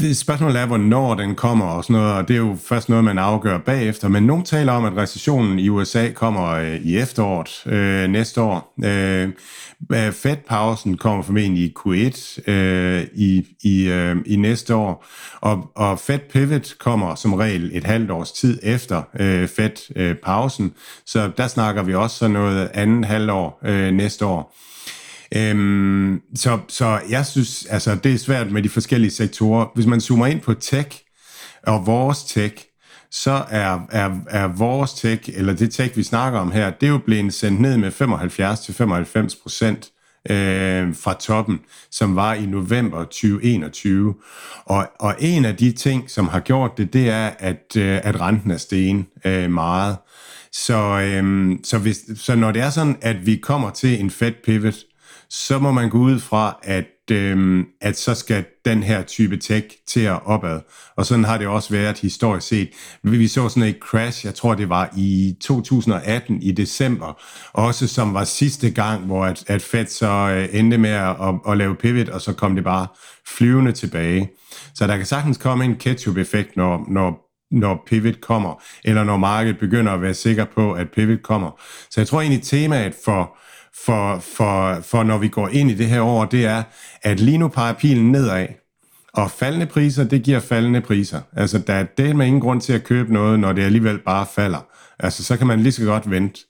Det spørgsmålet er, hvornår den kommer og sådan noget, og det er jo først noget, man afgør bagefter. Men nogen taler om, at recessionen i USA kommer øh, i efteråret øh, næste år. Øh, øh Fed-pausen kommer formentlig i Q1 øh, i, i, øh, i næste år, og, og Fed-pivot kommer som regel et halvt års tid efter øh, Fed-pausen, så der snakker vi også sådan noget andet halvår øh, næste år. Øhm, så, så jeg synes, altså det er svært med de forskellige sektorer. Hvis man zoomer ind på tech og vores tech, så er, er, er vores tech, eller det tech, vi snakker om her, det er jo blevet sendt ned med 75-95 procent øh, fra toppen, som var i november 2021. Og, og en af de ting, som har gjort det, det er, at, øh, at renten er steget øh, meget. Så, øh, så, hvis, så når det er sådan, at vi kommer til en Fed pivot, så må man gå ud fra, at, øh, at så skal den her type tech til at opad. Og sådan har det også været historisk set. Vi så sådan et crash, jeg tror det var i 2018 i december, også som var sidste gang, hvor at, at Fed så øh, endte med at, at, at lave pivot, og så kom det bare flyvende tilbage. Så der kan sagtens komme en ketchup-effekt, når, når når pivot kommer, eller når markedet begynder at være sikker på, at pivot kommer. Så jeg tror egentlig, temaet for, for, for, for når vi går ind i det her år, det er, at lige nu peger pilen nedad, og faldende priser, det giver faldende priser. Altså, der er det med ingen grund til at købe noget, når det alligevel bare falder. Altså, så kan man lige så godt vente.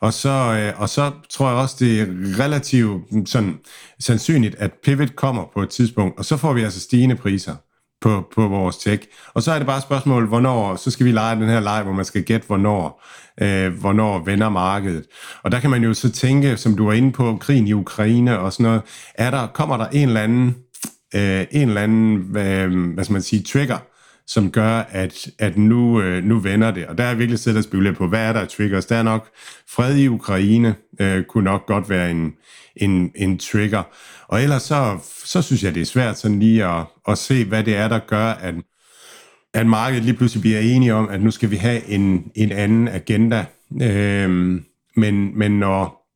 Og så, øh, og så tror jeg også, det er relativt sådan, sandsynligt, at pivot kommer på et tidspunkt, og så får vi altså stigende priser på, på vores tech. Og så er det bare et spørgsmål, hvornår, så skal vi lege den her leg, hvor man skal gætte, hvornår, øh, hvornår vender markedet. Og der kan man jo så tænke, som du var inde på, krigen i Ukraine og sådan noget, er der, kommer der en eller anden, øh, en eller anden øh, hvad skal man sige, trigger, som gør, at, at nu, øh, nu vender det. Og der er virkelig siddet og spekuleret på, hvad er der af triggers? Der er nok fred i Ukraine, øh, kunne nok godt være en, en, en trigger. Og ellers så, så synes jeg, det er svært sådan lige at, at se, hvad det er, der gør, at, at markedet lige pludselig bliver enige om, at nu skal vi have en, en anden agenda. Øhm, men, men når,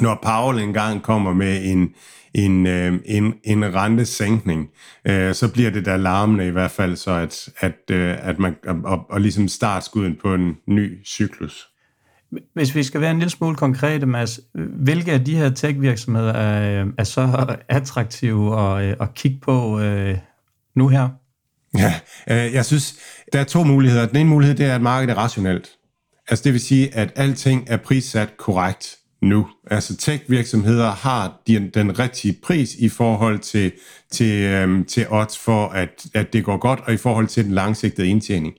når Powell engang kommer med en, en, øh, en, en rentesænkning, øh, så bliver det da larmende i hvert fald, så at, at, øh, at man og, og ligesom startskuden på en ny cyklus. Hvis vi skal være en lille smule konkrete, Mads, hvilke af de her tech-virksomheder er, øh, er så attraktive at, øh, at kigge på øh, nu her? Ja, øh, jeg synes, der er to muligheder. Den ene mulighed, det er, at markedet er rationelt. Altså det vil sige, at alting er prissat korrekt nu. Altså tech-virksomheder har den, den rigtige pris i forhold til, til, øhm, til odds for, at, at det går godt, og i forhold til den langsigtede indtjening.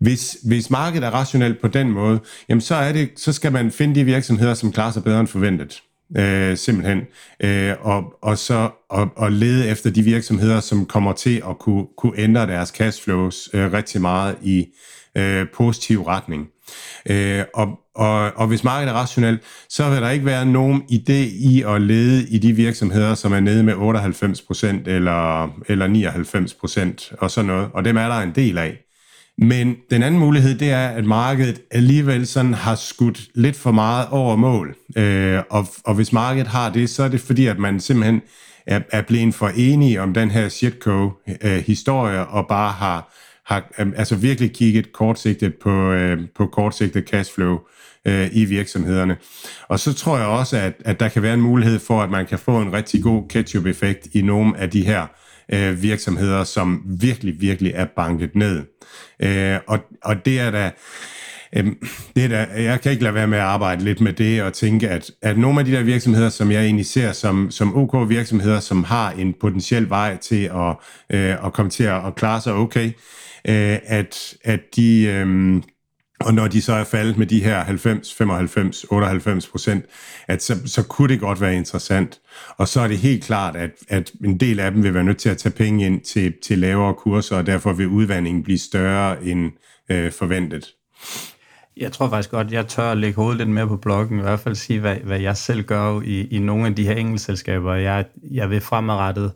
Hvis, hvis markedet er rationelt på den måde, jamen så, er det, så skal man finde de virksomheder, som klarer sig bedre end forventet. Øh, simpelthen. Øh, og, og så og, og lede efter de virksomheder, som kommer til at kunne, kunne ændre deres cashflows øh, rigtig meget i øh, positiv retning. Øh, og, og, og hvis markedet er rationelt, så vil der ikke være nogen idé i at lede i de virksomheder, som er nede med 98% eller, eller 99% og sådan noget. Og dem er der en del af. Men den anden mulighed, det er, at markedet alligevel sådan har skudt lidt for meget over mål. Øh, og, og hvis markedet har det, så er det fordi, at man simpelthen er, er blevet for enige om den her shitco-historie, øh, og bare har, har øh, altså virkelig kigget kortsigtet på, øh, på kortsigtet cashflow øh, i virksomhederne. Og så tror jeg også, at, at der kan være en mulighed for, at man kan få en rigtig god ketchup-effekt i nogle af de her øh, Øh, virksomheder, som virkelig, virkelig er banket ned. Øh, og, og det er da... Øh, det er jeg kan ikke lade være med at arbejde lidt med det og tænke, at, at nogle af de der virksomheder, som jeg egentlig ser som, som OK virksomheder, som har en potentiel vej til at, øh, at komme til at, at klare sig okay, øh, at, at de... Øh, og når de så er faldet med de her 90, 95, 98 procent, at så, så kunne det godt være interessant. Og så er det helt klart, at, at en del af dem vil være nødt til at tage penge ind til, til lavere kurser, og derfor vil udvandringen blive større end øh, forventet. Jeg tror faktisk godt, jeg tør at lægge hovedet lidt mere på bloggen, i hvert fald sige, hvad, hvad jeg selv gør i, i nogle af de her enkeltselskaber. Jeg, jeg vil fremadrettet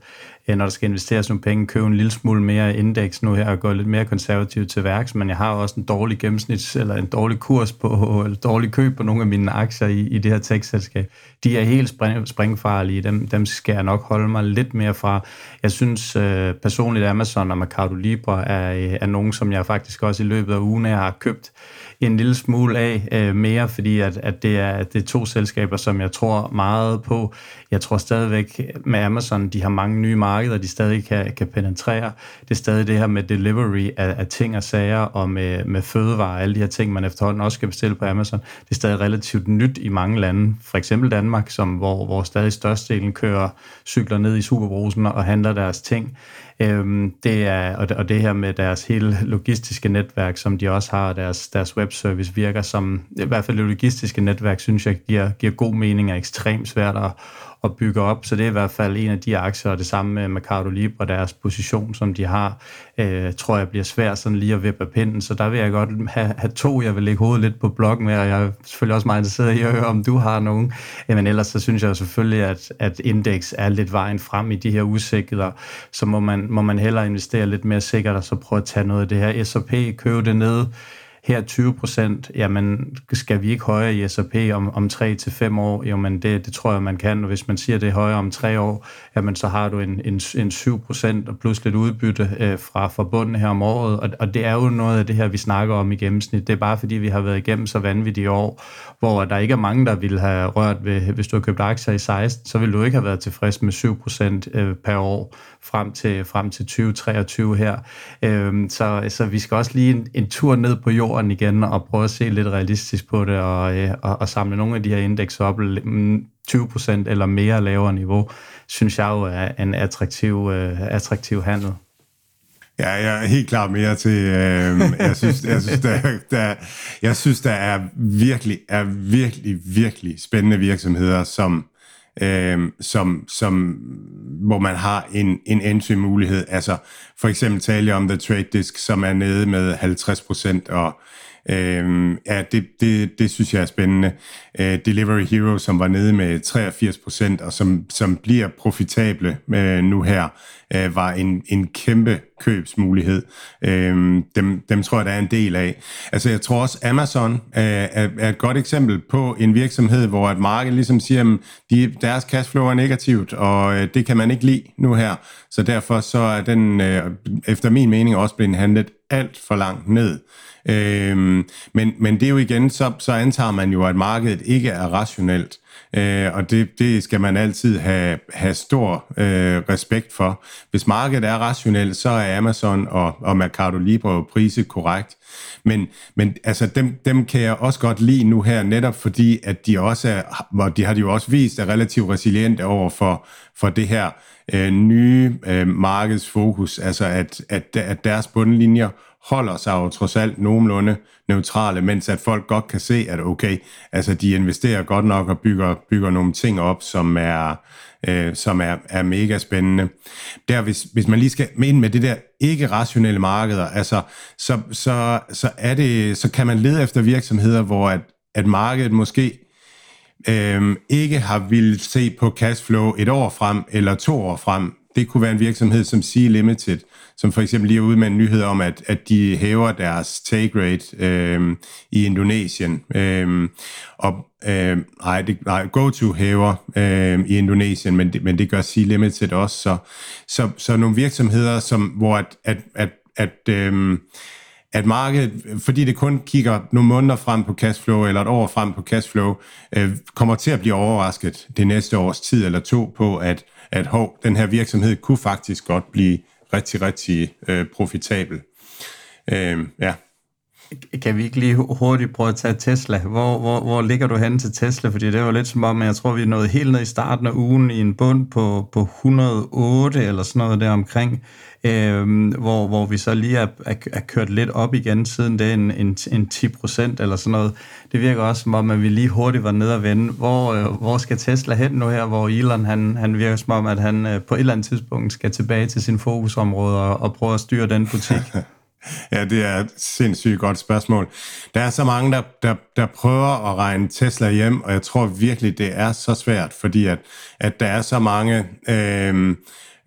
øh, når der skal investeres nogle penge, købe en lille smule mere indeks nu her og gå lidt mere konservativt til værks, men jeg har også en dårlig gennemsnits, eller en dårlig kurs på, <laughs> eller dårlig køb på nogle af mine aktier i, i det her tech-selskab. De er helt spring, springfarlige, dem, dem skal jeg nok holde mig lidt mere fra. Jeg synes øh, personligt, Amazon og Mercado Libre er, øh, er nogen, som jeg faktisk også i løbet af ugen har købt en lille smule af øh, mere, fordi at, at det, er, det er to selskaber, som jeg tror meget på. Jeg tror stadigvæk med Amazon, de har mange nye markeder, de stadig kan, kan penetrere. Det er stadig det her med delivery af, af ting og sager, og med, med fødevarer, alle de her ting, man efterhånden også skal bestille på Amazon. Det er stadig relativt nyt i mange lande. For eksempel Danmark, som, hvor, hvor stadig størstedelen kører cykler ned i superbrusen og handler deres ting. Øhm, det er, og, det, og det her med deres hele logistiske netværk, som de også har, deres, deres webservice virker som, i hvert fald det logistiske netværk, synes jeg giver, giver god mening og ekstremt svært at, at bygge op. Så det er i hvert fald en af de aktier, og det samme med Mercado Libre, deres position, som de har, øh, tror jeg bliver svært sådan lige at vippe pinden. Så der vil jeg godt have, have to, jeg vil lægge hovedet lidt på blokken med, og jeg er selvfølgelig også meget interesseret i at høre, om du har nogen. Øh, men ellers så synes jeg selvfølgelig, at, at indeks er lidt vejen frem i de her usikkerheder. Så må man, må man hellere investere lidt mere sikkert, og så prøve at tage noget af det her S&P, købe det ned, her 20 procent, jamen skal vi ikke højere i S&P om, om 3 til 5 år? Jo, men det, det tror jeg, man kan. Og hvis man siger, det er højere om 3 år, jamen så har du en, en, en 7 procent og plus lidt udbytte øh, fra bunden her om året. Og, og det er jo noget af det her, vi snakker om i gennemsnit. Det er bare fordi, vi har været igennem så vanvittige år, hvor der ikke er mange, der ville have rørt ved, hvis du har købt aktier i 16, så ville du ikke have været tilfreds med 7 procent øh, per år frem til, frem til 2023 her. Øh, så, så vi skal også lige en, en tur ned på jorden igen og prøve at se lidt realistisk på det og, øh, og, og samle nogle af de her indeks op 20% mm, eller mere lavere niveau, synes jeg jo er en attraktiv, øh, attraktiv handel. Ja, jeg er helt klar mere til, øh, jeg synes, jeg synes, der, der, jeg synes, der er virkelig, er virkelig, virkelig spændende virksomheder, som, øh, som, som, hvor man har en, en entry-mulighed. Altså for eksempel taler jeg om The Trade Disk, som er nede med 50 procent, og øh, ja, det, det, det synes jeg er spændende. Øh, Delivery Hero, som var nede med 83 procent, og som, som bliver profitable øh, nu her, øh, var en, en kæmpe købsmulighed. Øhm, dem, dem tror jeg, der er en del af. Altså jeg tror også, Amazon er, er, er et godt eksempel på en virksomhed, hvor et marked ligesom siger, at de, deres cashflow er negativt, og øh, det kan man ikke lide nu her. Så derfor så er den, øh, efter min mening, også blevet handlet alt for langt ned. Øhm, men, men det er jo igen, så, så antager man jo, at markedet ikke er rationelt. Øh, Øh, og det, det skal man altid have, have stor øh, respekt for. Hvis markedet er rationelt, så er Amazon og, og Mercado Libre priset korrekt. Men, men altså, dem, dem kan jeg også godt lide nu her, netop fordi, at de også er, og de har de jo også vist, er relativt resiliente over for, for det her øh, nye øh, markedsfokus, altså at, at, at deres bundlinjer holder sig jo trods alt nogenlunde neutrale, mens at folk godt kan se, at okay, altså de investerer godt nok og bygger, bygger nogle ting op, som er, øh, som er, er mega spændende. Der, hvis, hvis man lige skal ind med det der ikke-rationelle markeder, altså, så, så, så, er det, så kan man lede efter virksomheder, hvor at, at markedet måske øh, ikke har ville se på cashflow et år frem eller to år frem. Det kunne være en virksomhed som Sea Limited, som for eksempel lige er ude med en nyhed om, at, at de hæver deres take rate øh, i Indonesien. Øh, og øh, nej, det, nej, GoTo hæver øh, i Indonesien, men det, men det gør Sea Limited også. Så, så, så nogle virksomheder, som, hvor at, at, at, at øh, at markedet, fordi det kun kigger nogle måneder frem på cashflow, eller et år frem på cashflow, øh, kommer til at blive overrasket det næste års tid eller to på, at, at hov, den her virksomhed kunne faktisk godt blive rigtig, rigtig øh, profitabel. Øh, ja. Kan vi ikke lige hurtigt prøve at tage Tesla? Hvor, hvor, hvor ligger du hen til Tesla? Fordi det var lidt som om, jeg tror, vi er nået helt ned i starten af ugen i en bund på, på 108 eller sådan noget der omkring, øh, hvor, hvor vi så lige er, er, er kørt lidt op igen siden det, en, en, en 10 procent eller sådan noget. Det virker også som om, at vi lige hurtigt var nede og vende. Hvor, øh, hvor skal Tesla hen nu her, hvor Elon han, han virker som om, at han øh, på et eller andet tidspunkt skal tilbage til sin fokusområde og, og prøve at styre den butik? <laughs> <laughs> Ja, det er et sindssygt godt spørgsmål. Der er så mange, der, der, der prøver at regne Tesla hjem, og jeg tror virkelig, det er så svært, fordi at, at der er så mange... Øh,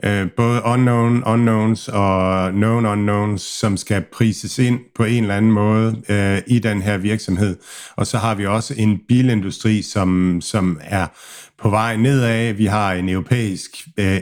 øh, både unknown unknowns og known unknowns, som skal prises ind på en eller anden måde øh, i den her virksomhed. Og så har vi også en bilindustri, som, som er på vej nedad. Vi har en europæisk øh,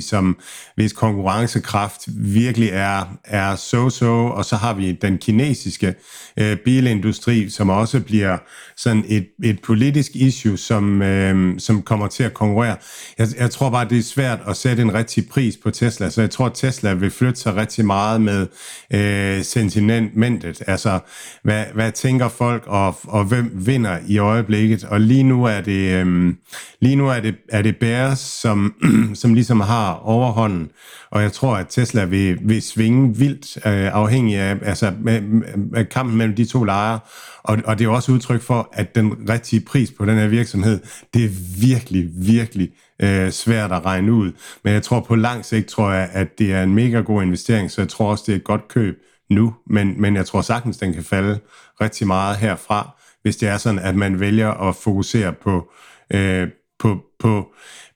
som hvis konkurrencekraft virkelig er, er so-so, og så har vi den kinesiske øh, bilindustri, som også bliver sådan et, et politisk issue, som, øh, som kommer til at konkurrere. Jeg, jeg tror bare, det er svært at sætte en rigtig pris på Tesla, så jeg tror, at Tesla vil flytte sig rigtig meget med øh, sentimentet. Altså, hvad, hvad tænker folk, og, og hvem vinder i øjeblikket? Og lige nu er det, øhm, lige nu er det, er det Bears, som <clears throat> som ligesom har overhånden. Og jeg tror, at Tesla vil, vil svinge vildt øh, afhængig af altså, med, med kampen mellem de to lejre. Og, og det er også udtryk for, at den rigtige pris på den her virksomhed, det er virkelig, virkelig øh, svært at regne ud. Men jeg tror på lang sigt, tror jeg, at det er en mega god investering, så jeg tror også, det er et godt køb nu. Men, men jeg tror sagtens, den kan falde rigtig meget herfra, hvis det er sådan, at man vælger at fokusere på, øh, på, på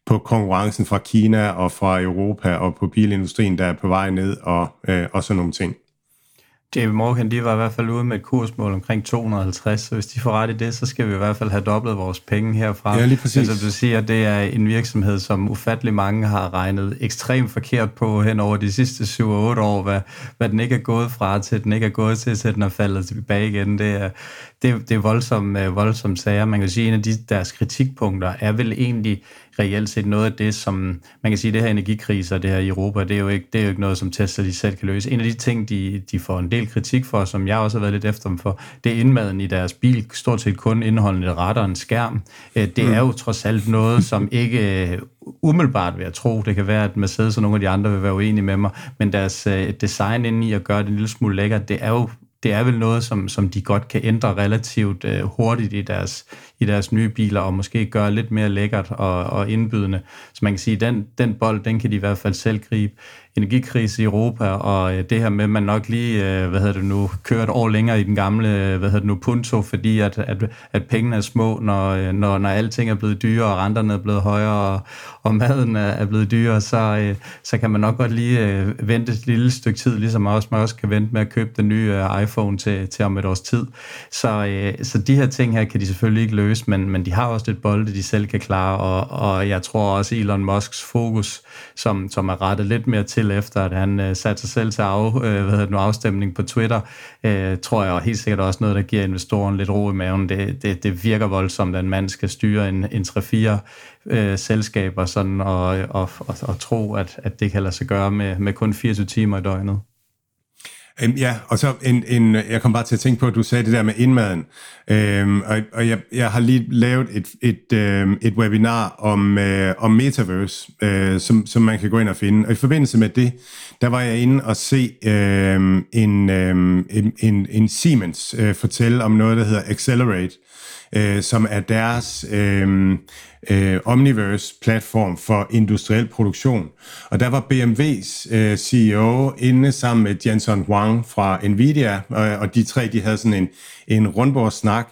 på konkurrencen fra Kina og fra Europa og på bilindustrien, der er på vej ned og, øh, og sådan nogle ting. JP Morgan, de var i hvert fald ude med et kursmål omkring 250, så hvis de får ret i det, så skal vi i hvert fald have dobblet vores penge herfra. Ja, lige præcis. Altså, du siger, at det er en virksomhed, som ufattelig mange har regnet ekstremt forkert på hen over de sidste 7-8 år, hvad, hvad den ikke er gået fra til, den ikke er gået til, til den er faldet tilbage igen. Det er, det, det er voldsomme, voldsomme sager. Man kan sige, at en af de, deres kritikpunkter er vel egentlig reelt set noget af det, som man kan sige, det her energikriser, det her i Europa, det er jo ikke, det er jo ikke noget, som Tesla de selv kan løse. En af de ting, de, de får en del kritik for, som jeg også har været lidt efter dem for, det er indmaden i deres bil, stort set kun indeholdende et ret og en skærm. Øh, det er jo trods alt noget, som ikke øh, umiddelbart vil jeg tro, det kan være, at Mercedes og nogle af de andre vil være uenige med mig, men deres øh, design inde i at gøre det en lille smule lækkert, det er jo det er vel noget, som, som de godt kan ændre relativt øh, hurtigt i deres, i deres nye biler, og måske gøre lidt mere lækkert og, og indbydende. Så man kan sige, den, den bold, den kan de i hvert fald selv gribe energikrise i Europa, og øh, det her med, at man nok lige, øh, hvad hedder det nu, kører et år længere i den gamle, øh, hvad hedder det nu, punto, fordi at, at, at pengene er små, når, når, når alting er blevet dyrere, og renterne er blevet højere, og, og maden er, er blevet dyrere, så, så kan man nok godt lige vente et lille stykke tid, ligesom også, man også kan vente med at købe den nye iPhone til, til om et års tid. Så, så de her ting her kan de selvfølgelig ikke løse, men, men de har også lidt bolde, de selv kan klare, og, og jeg tror også Elon Musks fokus, som, som er rettet lidt mere til efter at han øh, satte sig selv til af, øh, hvad nu, afstemning på Twitter, øh, tror jeg helt sikkert også noget, der giver investoren lidt ro i maven. Det, det, det virker voldsomt, at man skal styre en, en 3-4 øh, selskaber sådan, og, og, og, og tro, at, at det kan lade sig gøre med, med kun 24 timer i døgnet. Øhm, ja, og så en, en, jeg kom bare til at tænke på, at du sagde det der med indmaden, øhm, og, og jeg, jeg har lige lavet et, et, øh, et webinar om, øh, om Metaverse, øh, som, som man kan gå ind og finde, og i forbindelse med det, der var jeg inde og se øh, en, øh, en, en, en Siemens øh, fortælle om noget, der hedder Accelerate, øh, som er deres øh, øh, Omniverse-platform for industriel produktion. Og der var BMW's øh, CEO inde sammen med Jensen Huang fra Nvidia, og, og de tre de havde sådan en, en rundbordssnak.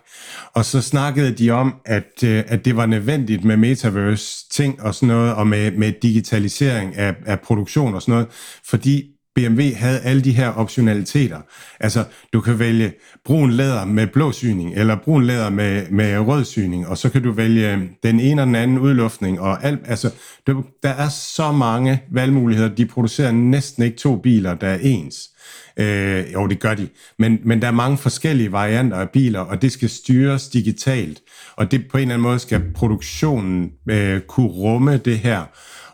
Og så snakkede de om, at, øh, at det var nødvendigt med metaverse-ting og sådan noget, og med, med digitalisering af, af produktion og sådan noget, fordi BMW havde alle de her optionaliteter. Altså, du kan vælge brun læder med blå syning, eller brun læder med, med rød syning, og så kan du vælge øhm, den ene og den anden udluftning, og alt, altså, der, der er så mange valgmuligheder. De producerer næsten ikke to biler, der er ens. Øh, jo, det gør de. Men, men der er mange forskellige varianter af biler, og det skal styres digitalt. Og det på en eller anden måde skal produktionen øh, kunne rumme det her.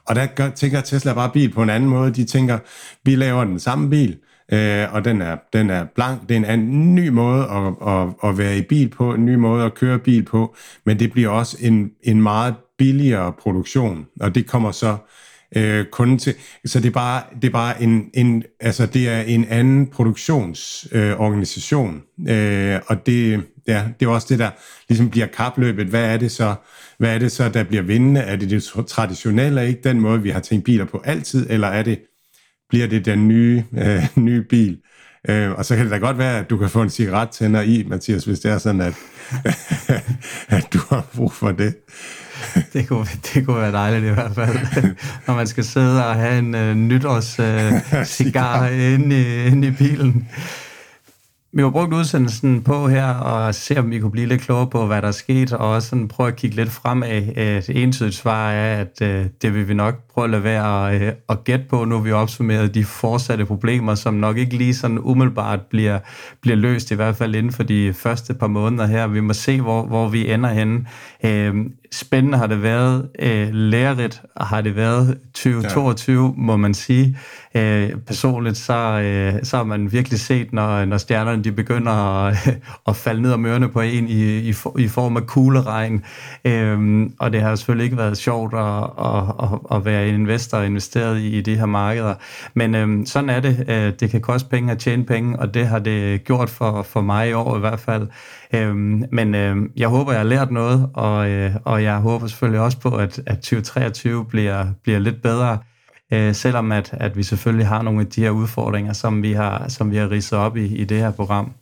Og der gør, tænker Tesla bare bil på en anden måde. De tænker, vi laver den samme bil, øh, og den er, den er blank. Det er en anden, ny måde at, at, at være i bil på, en ny måde at køre bil på, men det bliver også en, en meget billigere produktion, og det kommer så øh, kunden til. Så det er bare, det er bare en, en, altså det er en anden produktionsorganisation, øh, øh, og det, ja, det er også det, der ligesom bliver kapløbet. Hvad er det så, hvad er det så, der bliver vindende? Er det det traditionelle, ikke den måde, vi har tænkt biler på altid, eller er det, bliver det den nye, øh, nye bil? Øh, og så kan det da godt være, at du kan få en cigaret tænder i, Mathias, hvis det er sådan, at, <laughs> at du har brug for det. det, kunne, det kunne være dejligt i hvert fald, når man skal sidde og have en uh, nytårs <laughs> uh, cigar inde i, inde i bilen. Vi har brugt udsendelsen på her og se, om vi kunne blive lidt klogere på, hvad der er sket, og også sådan prøve at kigge lidt fremad. Et entydigt svar er, at uh, det vil vi nok prøve at lade være at, at gætte på, nu vi har opsummeret de fortsatte problemer, som nok ikke lige sådan umiddelbart bliver, bliver løst, i hvert fald inden for de første par måneder her. Vi må se, hvor, hvor vi ender henne. Uh, spændende har det været, øh, lærerigt har det været 2022, ja. må man sige. Øh, personligt så, øh, så har man virkelig set, når, når stjernerne de begynder at, <laughs> at falde ned om ørerne på en i, i, i form af kugleregn. Øh, og det har selvfølgelig ikke været sjovt at, at, at være Øh, investor og investeret i, i de her markeder. Men øhm, sådan er det. Øh, det kan koste penge at tjene penge, og det har det gjort for, for mig i år i hvert fald. Øhm, men øhm, jeg håber, jeg har lært noget, og, øh, og jeg håber selvfølgelig også på, at, at 2023 bliver, bliver lidt bedre, øh, selvom at, at vi selvfølgelig har nogle af de her udfordringer, som vi har, som vi har ridset op i, i det her program.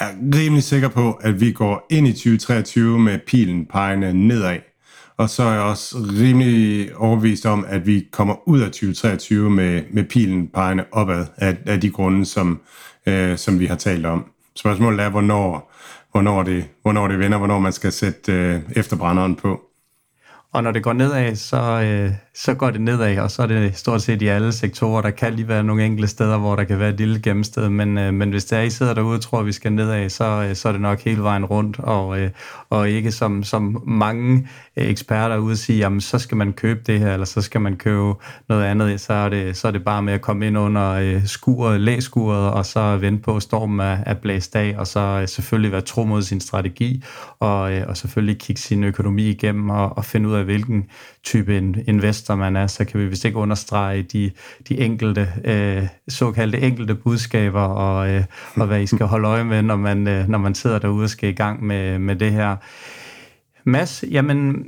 Jeg er rimelig sikker på, at vi går ind i 2023 med pilen pegende nedad. Og så er jeg også rimelig overbevist om, at vi kommer ud af 2023 med, med pilen pegende opad af, af de grunde, som, øh, som vi har talt om. Spørgsmålet er, hvornår, hvornår, det, hvornår det vender, hvornår man skal sætte øh, efterbrænderen på. Og når det går nedad, så, øh, så går det nedad, og så er det stort set i alle sektorer. Der kan lige være nogle enkelte steder, hvor der kan være et lille gennemsted, men, øh, men hvis der er, I sidder derude og tror, at vi skal nedad, så, øh, så er det nok hele vejen rundt, og, øh, og ikke som, som mange Øh, eksperter ude sige, jamen så skal man købe det her, eller så skal man købe noget andet, så er det, så er det bare med at komme ind under øh, skuret, læskuret, og så vente på, at stormen er, er blæst af, og så øh, selvfølgelig være tro mod sin strategi, og, og selvfølgelig kigge sin økonomi igennem, og, og finde ud af, hvilken type investor man er, så kan vi vist ikke understrege de, de enkelte, øh, såkaldte enkelte budskaber, og, øh, og hvad I skal holde øje med, når man, øh, når man sidder derude og skal i gang med, med det her. Mads, jamen,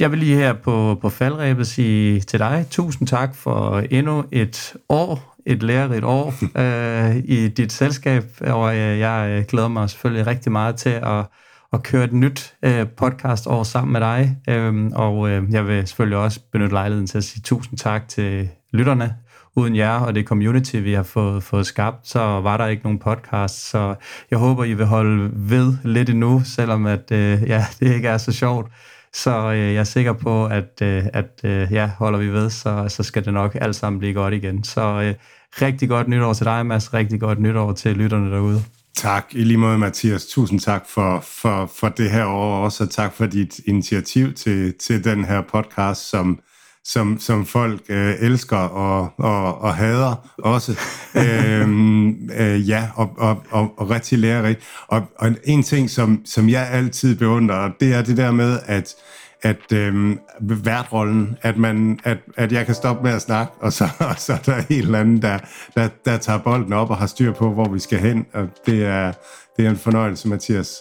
jeg vil lige her på, på faldrebet sige til dig, tusind tak for endnu et år, et lærerigt år <laughs> øh, i dit selskab, og øh, jeg øh, glæder mig selvfølgelig rigtig meget til at, at køre et nyt øh, podcast over sammen med dig, øh, og øh, jeg vil selvfølgelig også benytte lejligheden til at sige tusind tak til lytterne, uden jer og det community, vi har fået, fået skabt, så var der ikke nogen podcast. Så jeg håber, I vil holde ved lidt endnu, selvom at, øh, ja, <laughs> det ikke er så sjovt. Så øh, jeg er sikker på, at, øh, at øh, ja, holder vi ved, så, så skal det nok alt sammen blive godt igen. Så øh, rigtig godt nytår til dig, Mads. Rigtig godt nytår til lytterne derude. Tak, i lige måde Mathias. Tusind tak for, for, for det her år også, og tak for dit initiativ til, til den her podcast, som, som, som folk øh, elsker og, og, og hader også. <laughs> øhm, øh, ja, og, og, og, og rigtig lærerigt. Og, og en ting, som, som jeg altid beundrer, det er det der med, at at øhm, værtrollen, at, man, at, at jeg kan stoppe med at snakke, og så, og så er der en eller anden, der, der, der tager bolden op og har styr på, hvor vi skal hen. Og det er, det er en fornøjelse, Mathias.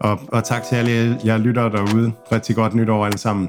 Og, og tak til alle jer lyttere derude. Rigtig godt nytår alle sammen.